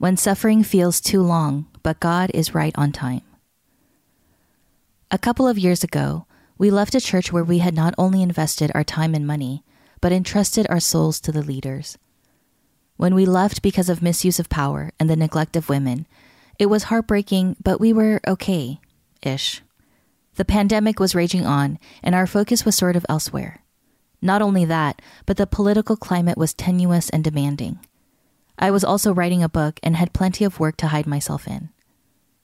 When Suffering Feels Too Long, but God is Right on Time. A couple of years ago, we left a church where we had not only invested our time and money, but entrusted our souls to the leaders. When we left because of misuse of power and the neglect of women, it was heartbreaking, but we were okay ish. The pandemic was raging on, and our focus was sort of elsewhere. Not only that, but the political climate was tenuous and demanding. I was also writing a book and had plenty of work to hide myself in.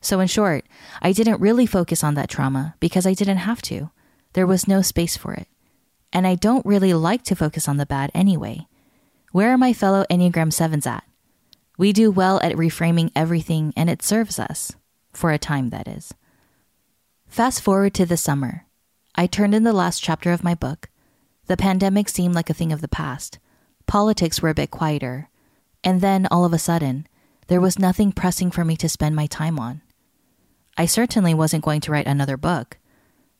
So, in short, I didn't really focus on that trauma because I didn't have to. There was no space for it. And I don't really like to focus on the bad anyway. Where are my fellow Enneagram 7s at? We do well at reframing everything and it serves us. For a time, that is. Fast forward to the summer. I turned in the last chapter of my book. The pandemic seemed like a thing of the past. Politics were a bit quieter. And then, all of a sudden, there was nothing pressing for me to spend my time on. I certainly wasn't going to write another book.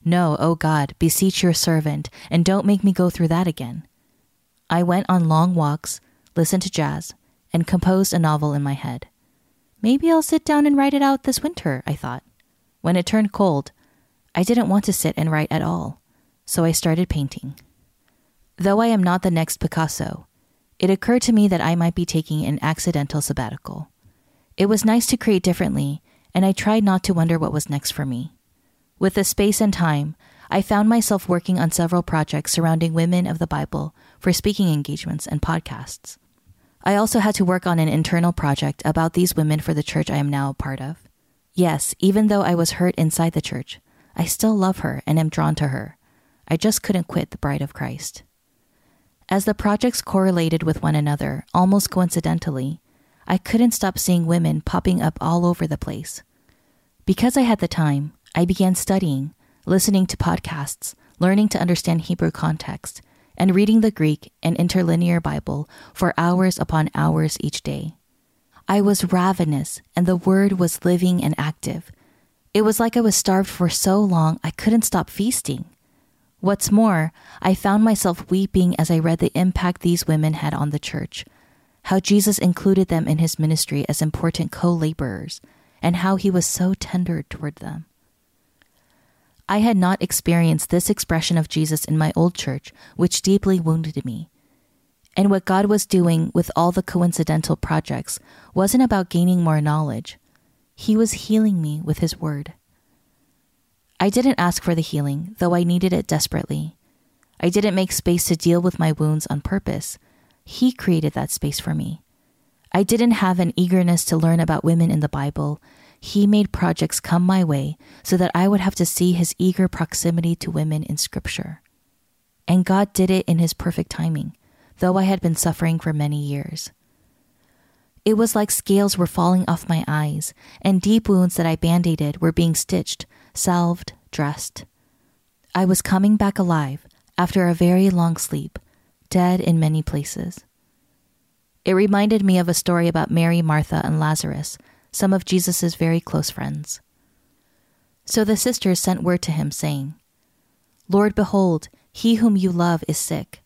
No, oh God, beseech your servant, and don't make me go through that again. I went on long walks, listened to jazz, and composed a novel in my head. Maybe I'll sit down and write it out this winter, I thought. When it turned cold, I didn't want to sit and write at all, so I started painting. Though I am not the next Picasso, it occurred to me that I might be taking an accidental sabbatical. It was nice to create differently, and I tried not to wonder what was next for me. With the space and time, I found myself working on several projects surrounding women of the Bible for speaking engagements and podcasts. I also had to work on an internal project about these women for the church I am now a part of. Yes, even though I was hurt inside the church, I still love her and am drawn to her. I just couldn't quit the Bride of Christ. As the projects correlated with one another, almost coincidentally, I couldn't stop seeing women popping up all over the place. Because I had the time, I began studying, listening to podcasts, learning to understand Hebrew context, and reading the Greek and interlinear Bible for hours upon hours each day. I was ravenous, and the word was living and active, it was like I was starved for so long I couldn't stop feasting. What's more, I found myself weeping as I read the impact these women had on the church, how Jesus included them in his ministry as important co laborers, and how he was so tender toward them. I had not experienced this expression of Jesus in my old church, which deeply wounded me. And what God was doing with all the coincidental projects wasn't about gaining more knowledge. He was healing me with His word. I didn't ask for the healing, though I needed it desperately. I didn't make space to deal with my wounds on purpose. He created that space for me. I didn't have an eagerness to learn about women in the Bible. He made projects come my way so that I would have to see his eager proximity to women in Scripture. And God did it in his perfect timing, though I had been suffering for many years. It was like scales were falling off my eyes, and deep wounds that I band aided were being stitched, salved, dressed. I was coming back alive after a very long sleep, dead in many places. It reminded me of a story about Mary, Martha, and Lazarus, some of Jesus' very close friends. So the sisters sent word to him, saying, Lord, behold, he whom you love is sick.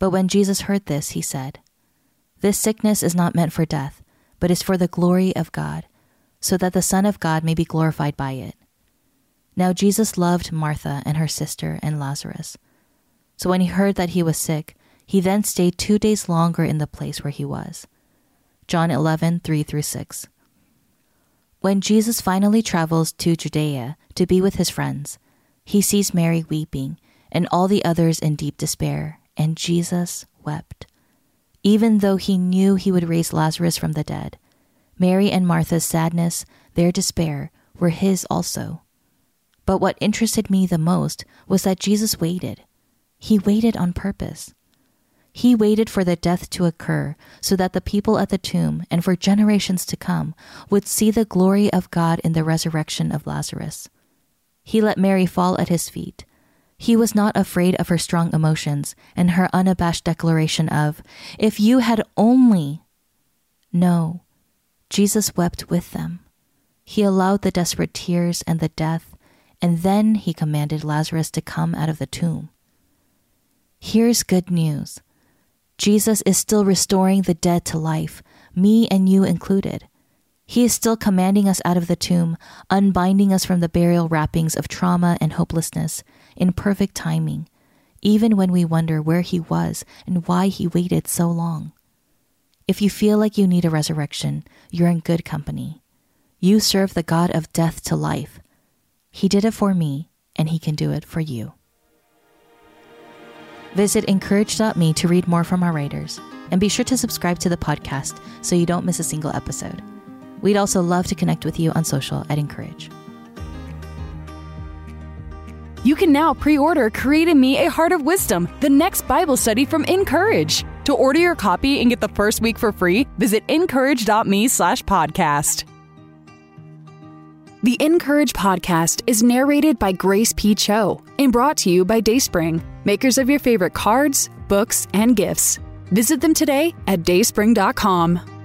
But when Jesus heard this, he said, this sickness is not meant for death, but is for the glory of God, so that the Son of God may be glorified by it. Now Jesus loved Martha and her sister and Lazarus. So when he heard that he was sick, he then stayed two days longer in the place where he was. John 11, 3 through 6. When Jesus finally travels to Judea to be with his friends, he sees Mary weeping and all the others in deep despair, and Jesus wept even though he knew he would raise Lazarus from the dead. Mary and Martha's sadness, their despair, were his also. But what interested me the most was that Jesus waited. He waited on purpose. He waited for the death to occur so that the people at the tomb and for generations to come would see the glory of God in the resurrection of Lazarus. He let Mary fall at his feet. He was not afraid of her strong emotions and her unabashed declaration of, If you had only. No, Jesus wept with them. He allowed the desperate tears and the death, and then he commanded Lazarus to come out of the tomb. Here's good news. Jesus is still restoring the dead to life, me and you included. He is still commanding us out of the tomb, unbinding us from the burial wrappings of trauma and hopelessness in perfect timing, even when we wonder where he was and why he waited so long. If you feel like you need a resurrection, you're in good company. You serve the God of death to life. He did it for me, and he can do it for you. Visit incourage.me to read more from our writers, and be sure to subscribe to the podcast so you don't miss a single episode. We'd also love to connect with you on social at (in)courage. You can now pre order Create in Me a Heart of Wisdom, the next Bible study from (in)courage. To order your copy and get the first week for free, visit incourage.me slash podcast. The (in)courage podcast is narrated by Grace P. Cho and brought to you by DaySpring, makers of your favorite cards, books, and gifts. Visit them today at dayspring.com.